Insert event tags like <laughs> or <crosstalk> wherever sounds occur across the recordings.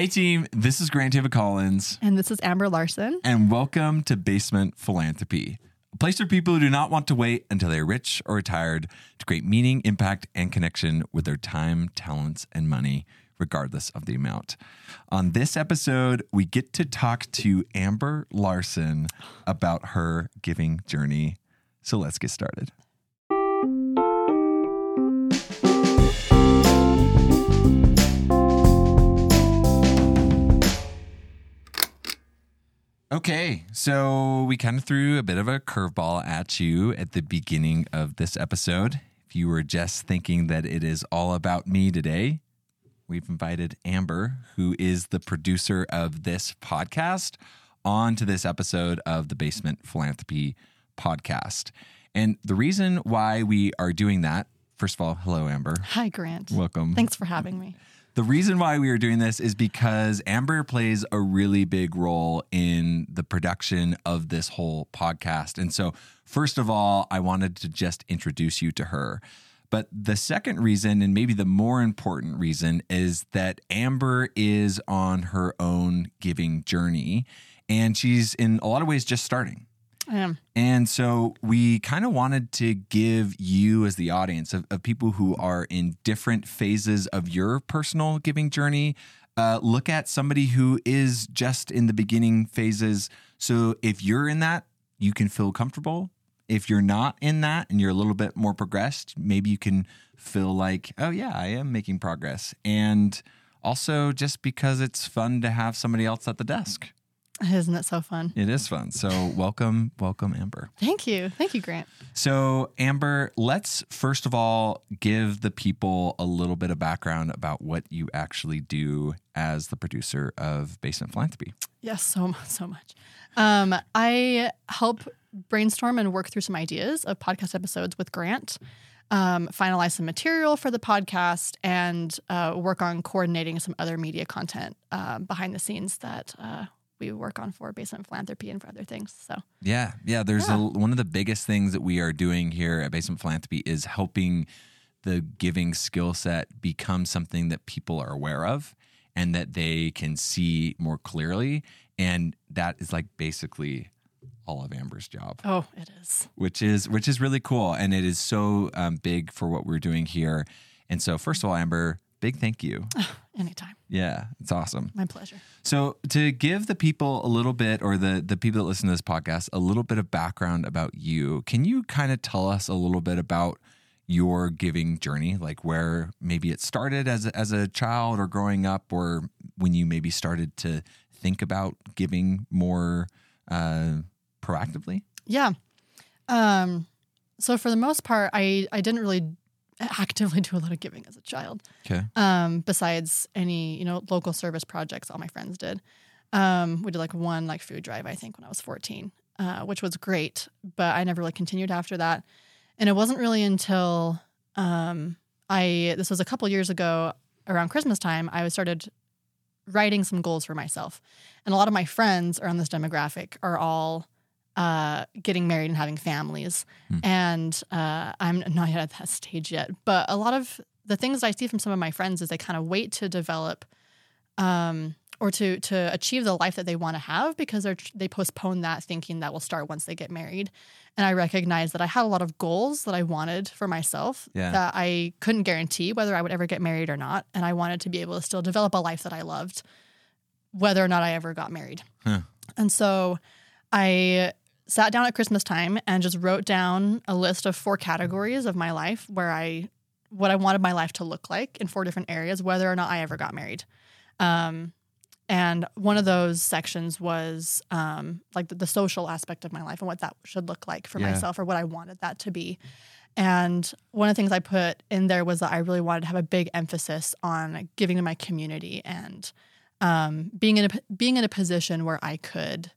Hey, team, this is Grant David Collins, And this is Amber Larson. and welcome to Basement Philanthropy, a place for people who do not want to wait until they're rich or retired to create meaning, impact, and connection with their time, talents, and money, regardless of the amount. On this episode, we get to talk to Amber Larson about her giving journey. So let's get started. Okay, so we kind of threw a bit of a curveball at you at the beginning of this episode. If you were just thinking that it is all about me today, we've invited Amber, who is the producer of this podcast, onto this episode of the Basement Philanthropy podcast. And the reason why we are doing that, first of all, hello, Amber. Hi, Grant. Welcome. Thanks for having me. The reason why we are doing this is because Amber plays a really big role in the production of this whole podcast. And so, first of all, I wanted to just introduce you to her. But the second reason, and maybe the more important reason, is that Amber is on her own giving journey. And she's in a lot of ways just starting. Am. And so we kind of wanted to give you, as the audience of, of people who are in different phases of your personal giving journey, uh, look at somebody who is just in the beginning phases. So if you're in that, you can feel comfortable. If you're not in that and you're a little bit more progressed, maybe you can feel like, oh, yeah, I am making progress. And also just because it's fun to have somebody else at the desk. <laughs> Isn't it so fun? It is fun. So welcome, welcome, Amber. Thank you. Thank you, Grant. So, Amber, let's first of all give the people a little bit of background about what you actually do as the producer of Basement Philanthropy. Yes, so mu- so much. Um, I help brainstorm and work through some ideas of podcast episodes with Grant, um, finalize some material for the podcast, and uh, work on coordinating some other media content um, behind the scenes that uh, we work on for Basement Philanthropy and for other things. So Yeah, yeah. There's Yeah. A, one of the biggest things that we are doing here at Basement Philanthropy is helping the giving skill set become something that people are aware of and that they can see more clearly. And that is like basically all of Amber's job. oh, it is. which is which is really cool and it is so um, big for what we're doing here and so first of all amber big thank you <sighs> Anytime. yeah it's awesome My pleasure. so to give the people a little bit or the the people that listen to this podcast a little bit of background about you can you kind of tell us a little bit about your giving journey like where maybe it started as a, as a child or growing up or when you maybe started to think about giving more uh, proactively Yeah. Um, so for the most part, I I didn't really actively do a lot of giving as a child. okay Um, besides any you know local service projects, all my friends did. Um, we did like one like food drive I think when I was fourteen, uh, which was great, but I never really continued after that. And it wasn't really until um, I this was a couple years ago around Christmas time I started writing some goals for myself, and a lot of my friends around this demographic are all uh, getting married and having families. Hmm. And uh, I'm not yet at that stage yet. But a lot of the things I see from some of my friends is they kind of wait to develop um, or to to achieve the life that they want to have because they're they postpone that thinking that will start once they get married. And I recognize that I had a lot of goals that I wanted for myself Yeah. that I couldn't guarantee whether I would ever get married or not. And I wanted to be able to still develop a life that I loved, whether or not I ever got married. Huh. And so I sat down at Christmas time and just wrote down a list of four categories of my life where I what I wanted my life to look like in four different areas, whether or not I ever got married. Um, and one of those sections was um, like the, the social aspect of my life and what that should look like for Yeah. myself or what I wanted that to be. And one of the things I put in there was that I really wanted to have a big emphasis on giving to my community and um, being in a being in a position where I could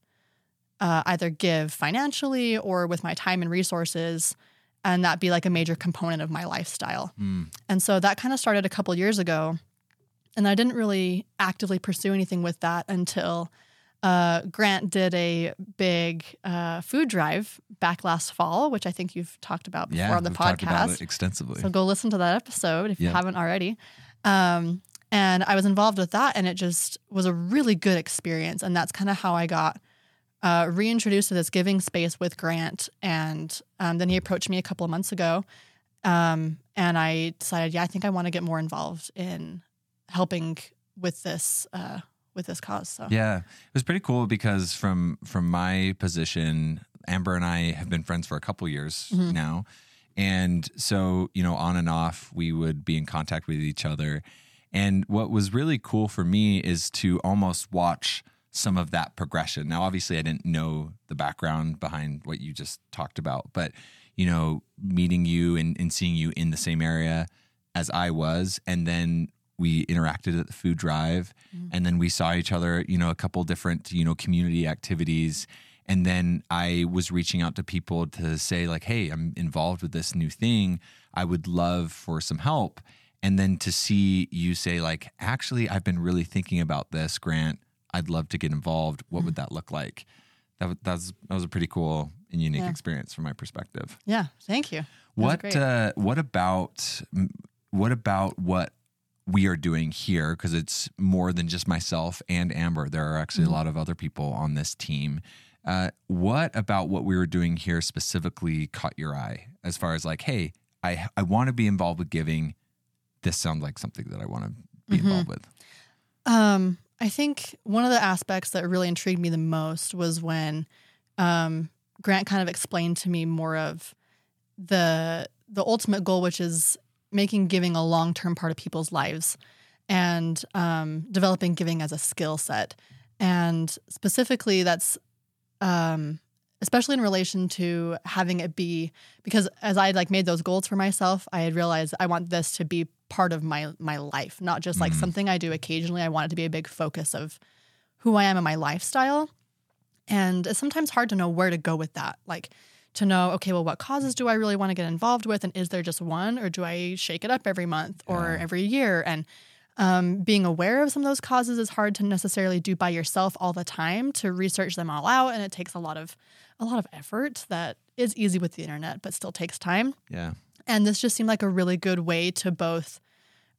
uh, either give financially or with my time and resources, and that be like a major component of my lifestyle. Hmm. And so that kind of started a couple years ago, and I didn't really actively pursue anything with that until uh, Grant did a big uh, food drive back last fall, which I think you've talked about before Yeah, on the we've talked about podcast. it extensively. So go listen to that episode if Yeah. you haven't already. Um, And I was involved with that, and it just was a really good experience. And that's kind of how I got uh, reintroduced to this giving space with Grant. And um, then he approached me a couple of months ago. Um, and I decided, yeah, I think I want to get more involved in helping with this uh, with this cause. So yeah, it was pretty cool because from from my position, Amber and I have been friends for a couple years Mhm. now, and so you know, on and off, we would be in contact with each other. And what was really cool for me is to almost watch some of that progression. Now, obviously, I didn't know the background behind what you just talked about, but you know, meeting you and, and seeing you in the same area as I was, and then we interacted at the food drive, Mhm. and then we saw each other, you know, a couple different, you know, community activities. And then I was reaching out to people to say, like, hey, I'm involved with this new thing. I would love for some help. And then to see you say, like, actually, I've been really thinking about this, Grant. I'd love to get involved. What would that look like? That, that, was, that was a pretty cool and unique Yeah. experience from my perspective. yeah, thank you. was What uh, what about what about what we are doing here? Because it's more than just myself and Amber. There are actually Mhm. a lot of other people on this team. Uh, what about what we were doing here specifically caught your eye? As far as like, hey, I I want to be involved with giving. This sounds like something that I want to be Mhm. involved with. Um, I think one of the aspects that really intrigued me the most was when um, Grant kind of explained to me more of the the ultimate goal, which is making giving a long term part of people's lives and um, developing giving as a skill set. And specifically, that's um, especially in relation to having it be because as I had like made those goals for myself, I had realized I want this to be part of my my life, not just like Mhm. something I do occasionally. I want it to be a big focus of who I am and my lifestyle. And it's sometimes hard to know where to go with that. Like to know, okay, well, what causes do I really want to get involved with? And is there just one, or do I shake it up every month or Yeah. every year? And um, being aware of some of those causes is hard to necessarily do by yourself all the time to research them all out, and it takes a lot of a lot of effort that is easy with the internet, but still takes time. Yeah. And this just seemed like a really good way to both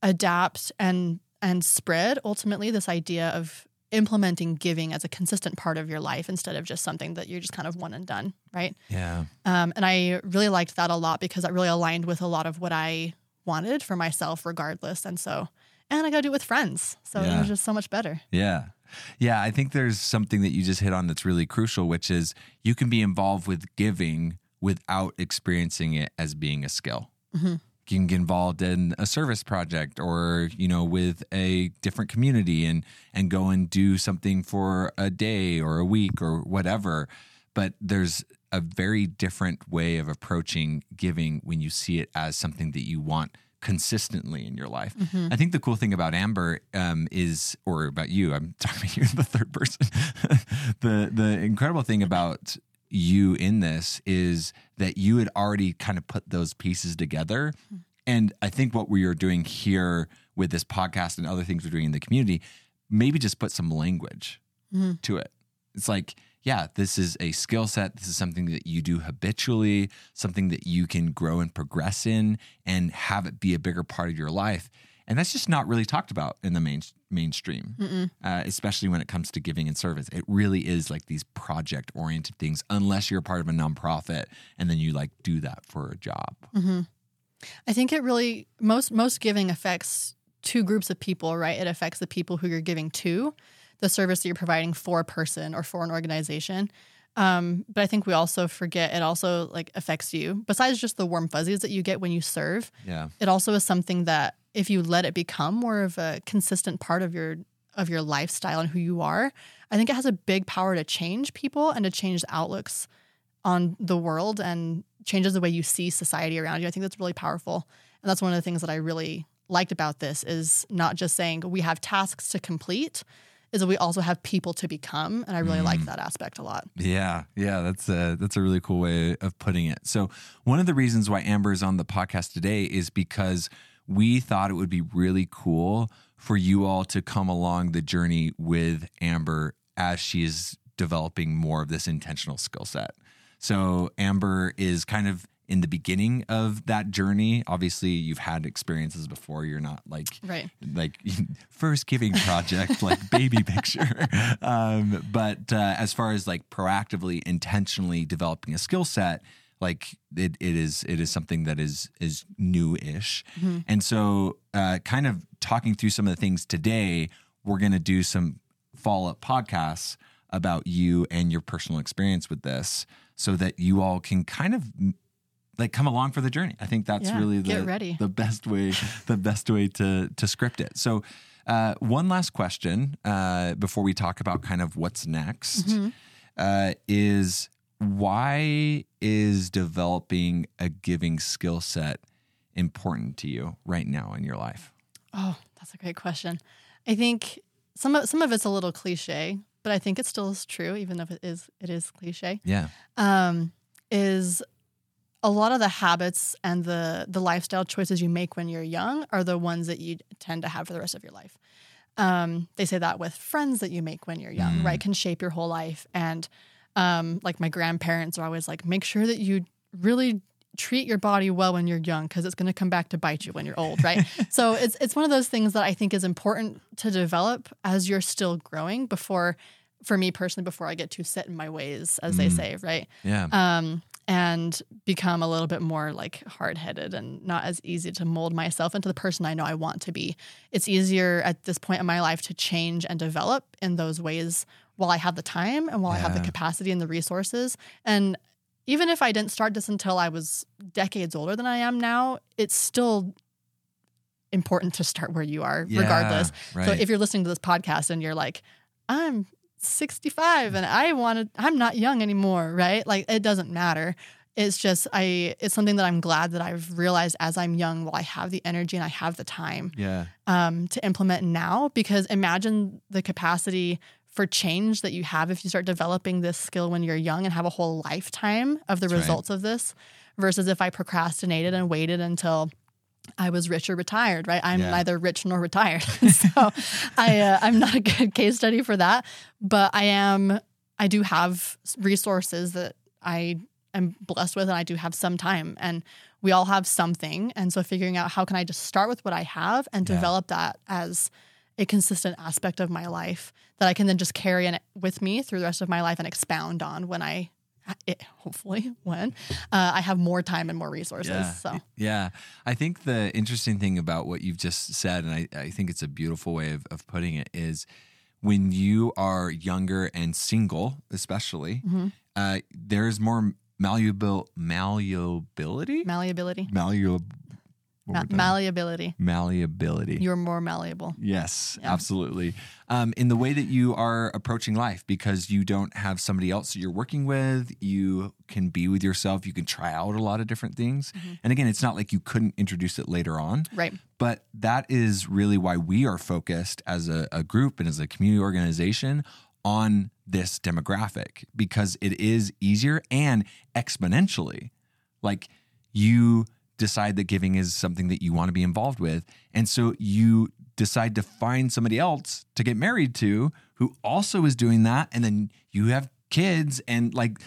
adapt and and spread ultimately this idea of implementing giving as a consistent part of your life instead of just something that you're just kind of one and done, right? Yeah. Um, and I really liked that a lot because that really aligned with a lot of what I wanted for myself, regardless. And so, and I got to do it with friends, so it was just so much better. Yeah. Yeah. I think there's something that you just hit on that's really crucial, which is you can be involved with giving without experiencing it as being a skill. Mhm. You can get involved in a service project or, you know, with a different community and and go and do something for a day or a week or whatever. But there's a very different way of approaching giving when you see it as something that you want consistently in your life. Mhm. I think the cool thing about Amber um, is, or about you, I'm <laughs> talking to you in the third person. <laughs> the the incredible thing about you in this is that you had already kind of put those pieces together. And I think what we are doing here with this podcast and other things we're doing in the community, maybe just put some language Mhm. to it. It's like, yeah, this is a skill set. This is something that you do habitually, something that you can grow and progress in and have it be a bigger part of your life. And that's just not really talked about in the main mainstream, uh, especially when it comes to giving and service. It really is like these project oriented things, unless you're part of a nonprofit and then you like do that for a job. hmm I think it really most most giving affects two groups of people, right? It affects the people who you're giving to, the service that you're providing for a person or for an organization. Um, but I think we also forget it also like affects you. Besides just the warm fuzzies that you get when you serve, Yeah. it also is something that if you let it become more of a consistent part of your of your lifestyle and who you are, I think it has a big power to change people and to change outlooks on the world and changes the way you see society around you. I think that's really powerful. And that's one of the things that I really liked about this is not just saying we have tasks to complete, is that we also have people to become. And I really like Mm. that aspect a lot. Yeah, yeah, that's a that's a really cool way of putting it. So one of the reasons why Amber is on the podcast today is because we thought it would be really cool for you all to come along the journey with Amber as she is developing more of this intentional skill set. So Amber is kind of in the beginning of that journey. Obviously, you've had experiences before. You're not like Right. like <laughs> first giving project like baby <laughs> picture um, but uh, as far as like proactively intentionally developing a skill set like it, it is it is something that is is new-ish and so uh, kind of talking through some of the things today we're going to do some follow-up podcasts about you and your personal experience with this so that you all can kind of like come along for the journey. I think that's Yeah, really the the best way the best way to to script it. So, uh, one last question uh, before we talk about kind of what's next Mm-hmm. uh, is why is developing a giving skill set important to you right now in your life? Oh, that's a great question. I think some of some of it's a little cliche, but I think it still is true, even if it is it is cliche. Yeah, Um, is a lot of the habits and the the lifestyle choices you make when you're young are the ones that you tend to have for the rest of your life. Um, they say that with friends that you make when you're young, Mm. right, can shape your whole life. And um, like my grandparents are always like, make sure that you really treat your body well when you're young because it's going to come back to bite you when you're old, right? <laughs> so it's it's one of those things that I think is important to develop as you're still growing before for me personally before I get too set in my ways as they Mm. say, right? yeah, Um and become a little bit more like hard-headed and not as easy to mold myself into the person I know I want to be. It's easier at this point in my life to change and develop in those ways while I have the time and while I have the capacity and the resources and even if I didn't start this until I was decades older than I am now, it's still important to start where you are, Yeah, regardless. Right. So if you're listening to this podcast and you're like, I'm 65 and I wanted, I'm not young anymore, right? Like it doesn't matter. It's just, I, it's something that I'm glad that I've realized as I'm young, while I have the energy and I have the time yeah, um, to implement now, because imagine the capacity for change that you have if you start developing this skill when you're young and have a whole lifetime of the That's right. results of this versus if I procrastinated and waited until I was rich or retired, right? I'm Yeah. neither rich nor retired. <laughs> so I, uh, I'm not a good case study for that, but I am, I do have resources that I am blessed with and I do have some time and we all have something. And so figuring out how can I just start with what I have and Yeah. develop that as a consistent aspect of my life that I can then just carry in with me through the rest of my life and expound on when I, it, hopefully, <laughs> when uh, I have more time and more resources. Yeah. So, Yeah. I think the interesting thing about what you've just said, and I, I think it's a beautiful way of, of putting it, is when you are younger and single, especially, Mhm. uh, there's more malleable malleability? malleability, Malleable. Ma- malleability. malleability. You're more malleable. Yes, Yeah. absolutely. Um, in the way that you are approaching life, because you don't have somebody else that you're working with, you can be with yourself. You can try out a lot of different things. Mm-hmm. And again, it's not like you couldn't introduce it later on, Right. but that is really why we are focused as a, a group and as a community organization on this demographic because it is easier and exponentially. Like you decide that giving is something that you want to be involved with. And so you decide to find somebody else to get married to who also is doing that. And then you have kids and like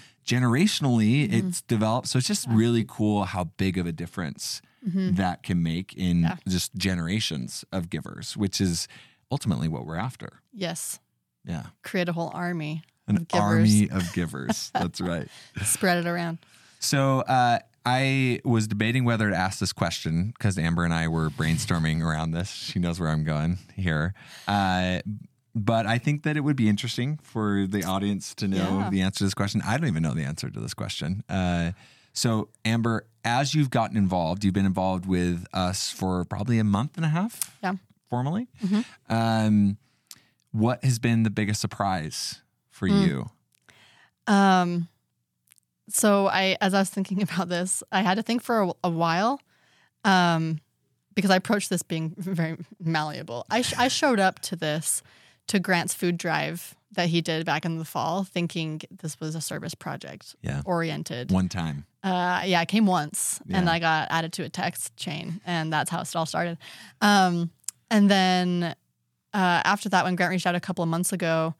generationally it's developed. So it's just really cool how big of a difference that can make in Yeah. just generations of givers, which is ultimately what we're after. Yes. Yeah. Create a whole army. An Of army of <laughs> givers. That's right. Spread it around. So uh, I was debating whether to ask this question because Amber and I were brainstorming around this. She knows where I'm going here. Uh, but I think that it would be interesting for the audience to know Yeah. the answer to this question. I don't even know the answer to this question. Uh, so, Amber, as you've gotten involved, you've been involved with us for probably a month and a half Yeah. formally. Mhm. Um, what has been the biggest surprise for Mm. you? Um, so I, as I was thinking <laughs> about this, I had to think for a, a while, um, because I approached this being <laughs> very malleable. I sh- I showed up to this to Grant's food drive that he did back in the fall, thinking this was a service project Yeah. oriented. One time. Uh, yeah, I came once and I got added to a text chain, and that's how it all started. Um, and then uh, after that, when Grant reached out a couple of months ago,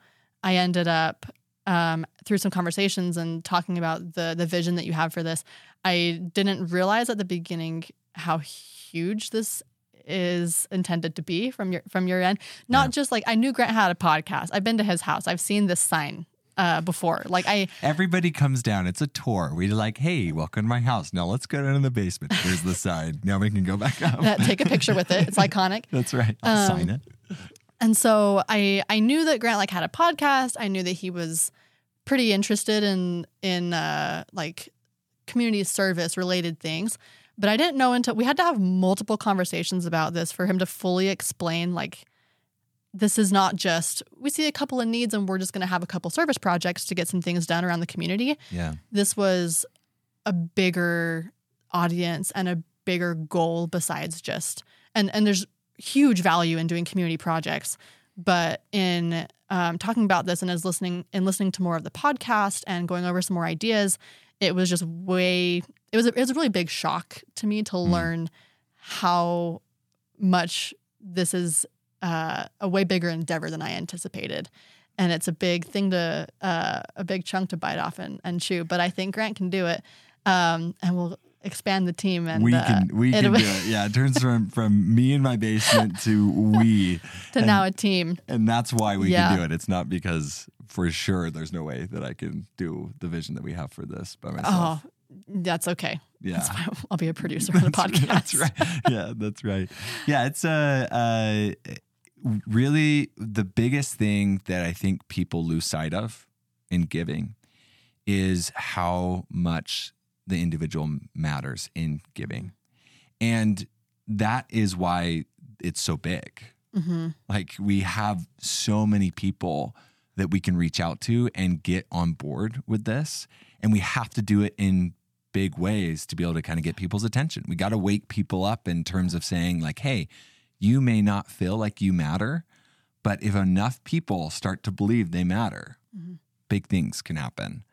I ended up um, through some conversations and talking about the the vision that you have for this. I didn't realize at the beginning how huge this is intended to be from your from your end. Not Yeah. just like I knew Grant had a podcast. I've been to his house. I've seen this sign uh, before. Like I Everybody comes down. It's a tour. We're like, hey, welcome to my house. Now let's go down in the basement. Here's the sign. Now we can go back <laughs> up. take a picture with it. It's <laughs> iconic. That's right. I'll Um, sign it. And so I I knew that Grant like had a podcast. I knew that he was pretty interested in in uh like community service related things. But I didn't know until we had to have multiple conversations about this for him to fully explain like this is not just we see a couple of needs and we're just going to have a couple service projects to get some things done around the community. Yeah. This was a bigger audience and a bigger goal besides just and and there's huge value in doing community projects but in um, talking about this and as listening and listening to more of the podcast and going over some more ideas it was just way it was a, it was a really big shock to me to learn how much this is uh, a way bigger endeavor than I anticipated. And it's a big thing to, uh, a big chunk to bite off and, and chew. But I think Grant can do it. Um, and we'll expand the team. And we uh, can we can do it. <laughs> Yeah, it turns from from me in my basement to we, <laughs> to now a team. and that's why we Yeah. can do it. It's not because for sure there's no way that I can do the vision that we have for this by myself. Oh, that's okay. yeah. That's. <laughs> I'll be a producer on the podcast. That's right. Yeah, that's right. Yeah, it's uh, uh, really the biggest thing that I think people lose sight of in giving is how much the individual matters in giving. And that is why it's so big. hmm Like we have so many people that we can reach out to and get on board with this. And we have to do it in big ways to be able to kind of get people's attention. We got to wake people up in terms of saying, like, hey, you may not feel like you matter, but if enough people start to believe they matter, big things can happen.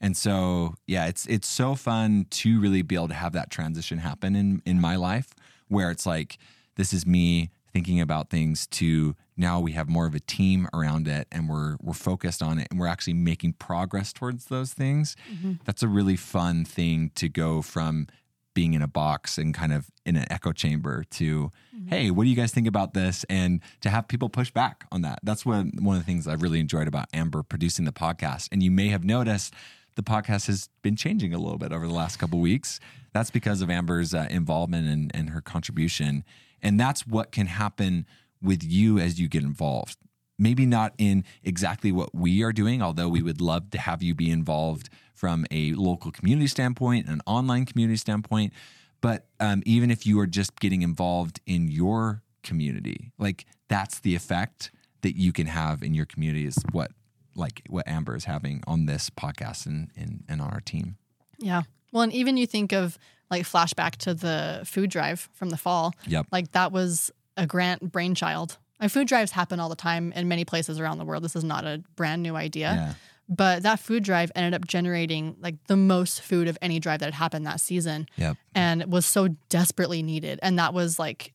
And so, yeah, it's it's so fun to really be able to have that transition happen in in my life where it's like this is me thinking about things to now we have more of a team around it and we're we're focused on it and we're actually making progress towards those things. Mm-hmm. That's a really fun thing to go from being in a box and kind of in an echo chamber to mm-hmm. hey what do you guys think about this? and to have people push back on that. That's one one of the things i've really enjoyed about amber producing the podcast. And you may have noticed the podcast has been changing a little bit over the last couple weeks. That's because of amber's uh, involvement and, and her contribution. And that's what can happen with you as you get involved. Maybe not in exactly what we are doing, although we would love to have you be involved from a local community standpoint, an online community standpoint. But um, even if you are just getting involved in your community, like that's the effect that you can have in your community is what like what Amber is having on this podcast and and, and on our team. Yeah. Well, and even you think of like flashback to the food drive from the fall. Yep. Like that was a Grant brainchild. And food drives happen all the time in many places around the world. This is not a brand new idea. Yeah. But that food drive ended up generating like the most food of any drive that had happened that season Yep. and was so desperately needed. And that was like,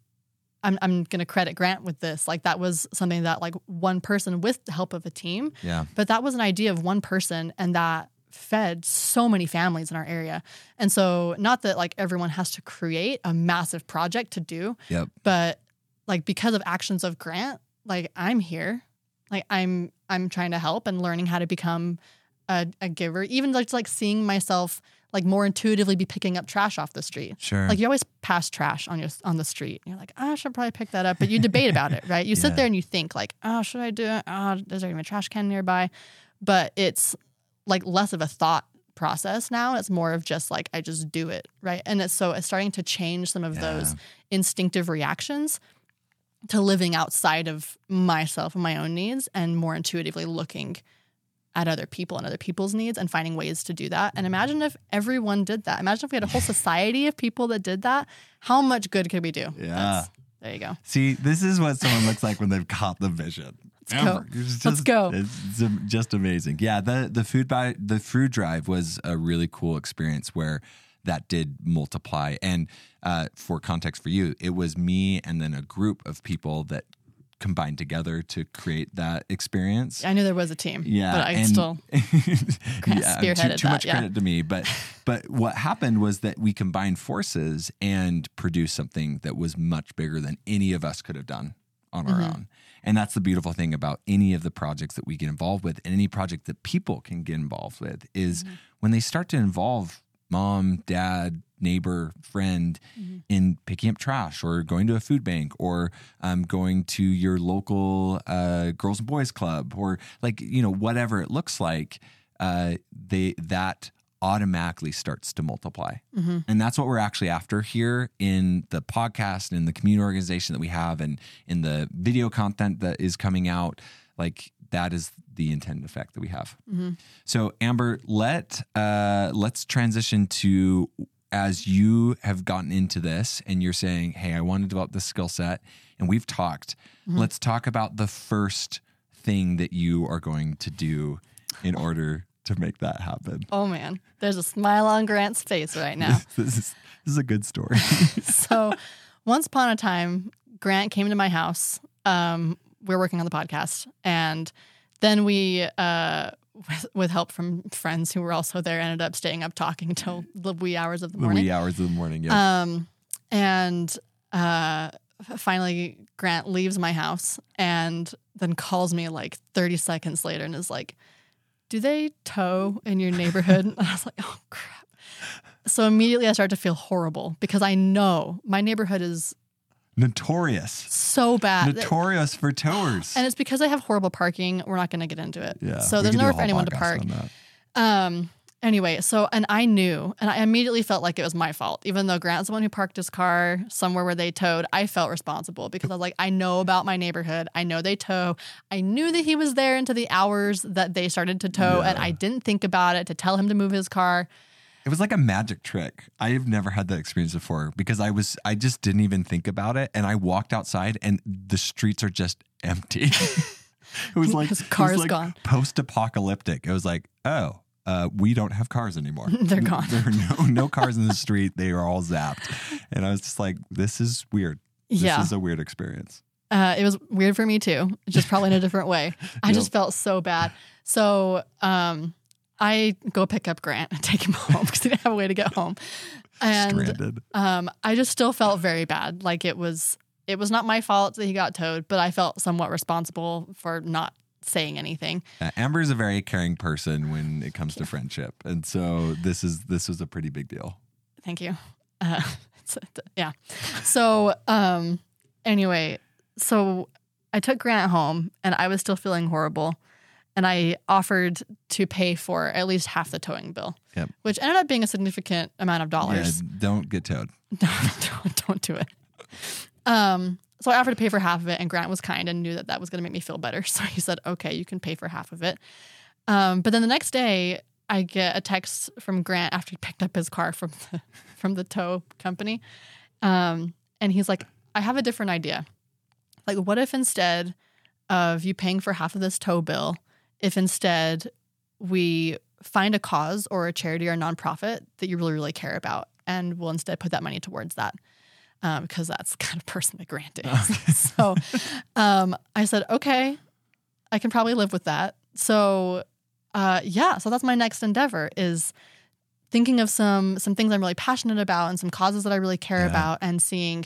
I'm, I'm going to credit Grant with this. Like, that was something that, like, one person with the help of a team, Yeah. but that was an idea of one person and that fed so many families in our area. And so, not that like everyone has to create a massive project to do, Yep. but like because of actions of Grant, like I'm here, like I'm I'm trying to help and learning how to become a, a giver. Even like like seeing myself like more intuitively be picking up trash off the street. Sure. Like you always pass trash on your on the street. You're like, oh, I should probably pick that up, but you debate about it, right? You sit Yeah. there and you think like, oh, should I do it? Oh, is there even a trash can nearby? But it's like less of a thought process now. It's more of just like I just do it, right? And it's so it's starting to change some of those instinctive reactions to living outside of myself and my own needs and more intuitively looking at other people and other people's needs and finding ways to do that. And imagine if everyone did that. Imagine if we had a whole society of people that did that. How much good could we do? Yeah. That's- there you go. See, this is what someone looks like when they've caught the vision. Let's go. It's Let's just- go. It's it's just amazing. Yeah, the the food by the food drive was a really cool experience where that did multiply. And uh, for context for you, it was me and then a group of people that combined together to create that experience. I knew there was a team. Yeah, but I and- still <laughs> yeah, too, spearheaded too that, much yeah. credit to me. But <laughs> but what happened was that we combined forces and produced something that was much bigger than any of us could have done on our Mm-hmm. own. And that's the beautiful thing about any of the projects that we get involved with, and any project that people can get involved with, is Mm-hmm. when they start to involve mom, dad, neighbor, friend Mm-hmm. in picking up trash or going to a food bank or um, going to your local uh, girls and boys club or like you know whatever it looks like, uh, they that automatically starts to multiply, and that's what we're actually after here in the podcast and in the community organization that we have, and in the video content that is coming out. Like that is the intended effect that we have. So Amber, let uh, let's transition to as you have gotten into this and you're saying, "Hey, I want to develop this skill set," and we've talked. Let's talk about the first thing that you are going to do in order to make that happen. Oh man, there's a smile on Grant's face right now. <laughs> this is this is a good story. <laughs> so once upon a time, Grant came to my house. Um, We're working on the podcast, and then we, uh, <laughs> with, with help from friends who were also there, ended up staying up talking till the wee hours of the morning. the morning. wee hours of the morning. Yeah. Um, and uh, finally, Grant leaves my house and then calls me like 30 seconds later and is like, Do they tow in your neighborhood? <laughs> and I was like, Oh, crap. So immediately I start to feel horrible because I know my neighborhood is Notorious. so bad. Notorious for towers. <gasps> and it's because I have horrible parking. We're not going to get into it. yeah. So there's could do a nowhere for anyone to park. Um. Anyway, so and I knew, and I immediately felt like it was my fault, even though Grant's the one who parked his car somewhere where they towed. I felt responsible because I was like, I know about my neighborhood. I know they tow. I knew that he was there into the hours that they started to tow, and I didn't think about it to tell him to move his car. It was like a magic trick. I have never had that experience before because I was I just didn't even think about it and I walked outside and the streets are just <laughs> empty. it was like His it was car's like gone. Post-apocalyptic. It was like, "Oh, uh, we don't have cars anymore. <laughs> They're gone. There are no <laughs> no cars in the street. They are all zapped." And I was just like, "This is weird. This yeah, is a weird experience." Uh, it was weird for me too, just probably in a different way. I just felt so bad. So um, I go pick up Grant and <laughs> take him home because he didn't have a way to get home. And Stranded. um, I just still felt very bad. Like it was, it was not my fault that he got towed, but I felt somewhat responsible for not saying anything. Uh, Amber is a very caring person when it comes to friendship, and so this is this was a pretty big deal. Thank you. <laughs> Uh, yeah. So um, anyway, so I took Grant home, and I was still feeling horrible. And I offered to pay for at least half the towing bill, Yep. which ended up being a significant amount of dollars. Yeah, <laughs> don't get towed. don't, don't do it. Um, so I offered to pay for half of it, and Grant was kind and knew that that was going to make me feel better. <laughs> So he said, "Okay, you can pay for half of it." Um, but then the next day, I get a text from Grant after he picked up his car from the <laughs> from the tow company, um, and he's like, "I have a different idea. Like, what if instead of you paying for half of this tow bill, if instead we find a cause or a charity or a nonprofit that you really, really care about, and we'll instead put that money towards that. Um, because that's the <laughs> kind of person that Grant is. <laughs> so um, I said, okay, I can probably live with that. So uh, yeah, so that's my next endeavor is thinking of some some things I'm really passionate about and some causes that I really care Yeah. about and seeing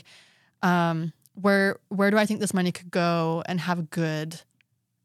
um, where where do I think this money could go and have a good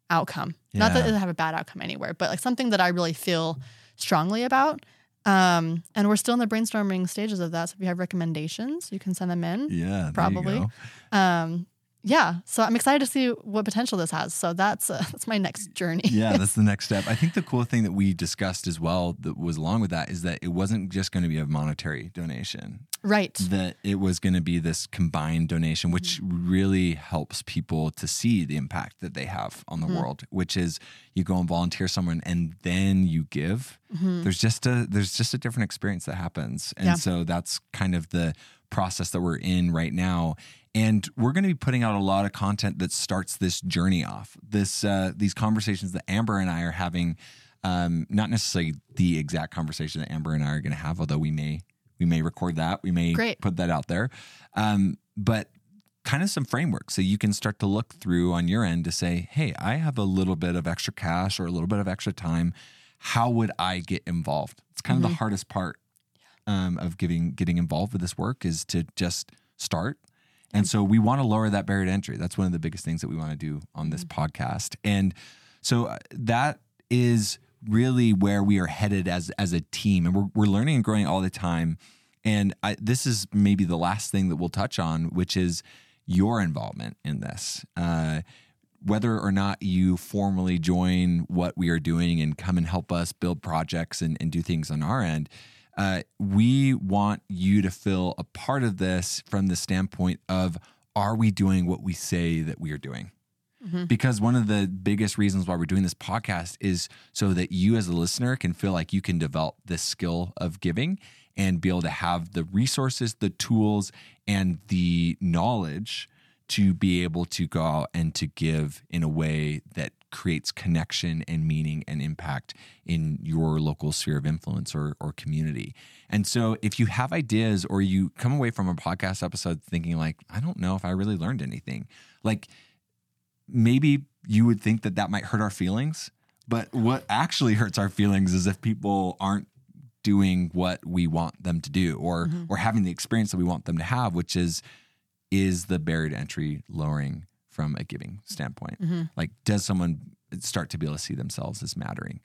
outcome. Not that Yeah. it have a bad outcome anywhere, but like something that I really feel strongly about. Um, and we're still in the brainstorming stages of that. So if you have recommendations, you can send them in. Yeah, Probably. Um, yeah, so I'm excited to see what potential this has. So that's uh, <laughs> that's my next journey. yeah, <laughs> that's the next step. I think the cool thing that we discussed as well that was along with that is that it wasn't just going to be a monetary donation. right. That it was going to be this combined donation, which Mm-hmm. really helps people to see the impact that they have on the Mm-hmm. world. Which is you go and volunteer someone and then you give. There's just a there's just a different experience that happens, and Mm-hmm. Yeah. so that's kind of the process that we're in right now. And we're going to be putting out a lot of content that starts this journey off. This uh, these conversations that Amber and I are having, um, not necessarily the exact conversation that Amber and I are going to have, although we may we may record that, we may Great. put that out there. Um, but kind of some framework so you can start to look through on your end to say, hey, I have a little bit of extra cash or a little bit of extra time. How would I get involved? It's kind of the hardest part um, of getting getting involved with this work is to just start. And so we want to lower that barrier to entry. That's one of the biggest things that we want to do on this podcast. And so uh, that is really where we are headed as as a team, and we're we're learning and growing all the time. And I, this is maybe the last thing that we'll touch on, which is your involvement in this. Uh, whether or not you formally join what we are doing and come and help us build projects and, and do things on our end, uh, we want you to feel a part of this from the standpoint of are we doing what we say that we are doing? Because one of the biggest reasons why we're doing this podcast is so that you, as a listener, can feel like you can develop this skill of giving and be able to have the resources, the tools, and the knowledge to be able to go out and to give in a way that creates connection and meaning and impact in your local sphere of influence or, or community. And so if you have ideas or you come away from a podcast episode thinking like, I don't know if I really learned anything, like maybe you would think that that might hurt our feelings. But what actually hurts our feelings is if people aren't doing what we want them to do or mm-hmm. or having the experience that we want them to have, which is is the barrier to entry lowering from a giving standpoint? Like, does someone start to be able to see themselves as mattering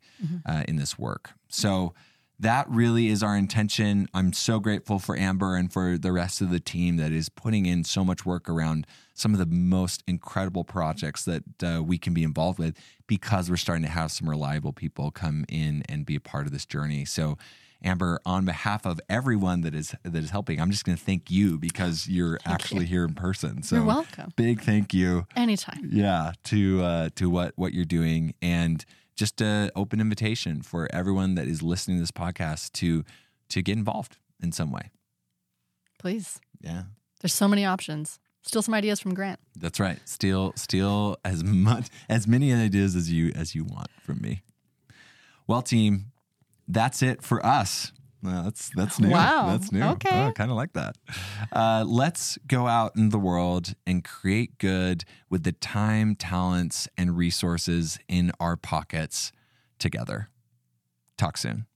uh, in this work? So that really is our intention. I'm so grateful for Amber and for the rest of the team that is putting in so much work around some of the most incredible projects that uh, we can be involved with because we're starting to have some reliable people come in and be a part of this journey. So Amber, on behalf of everyone that is that is helping, I'm just going to thank you because you're actually here in person. So You're welcome. Big thank you Anytime. yeah to uh to what what you're doing and just an open invitation for everyone that is listening to this podcast to to get involved in some way Please. yeah There's so many options. Steal some ideas from Grant. that's right steal steal as much as many ideas as you as you want from me well team that's it for us That's that's new. Wow. That's new. Okay. I kind of like that. Uh, let's go out in the world and create good with the time, talents, and resources in our pockets together. Talk soon.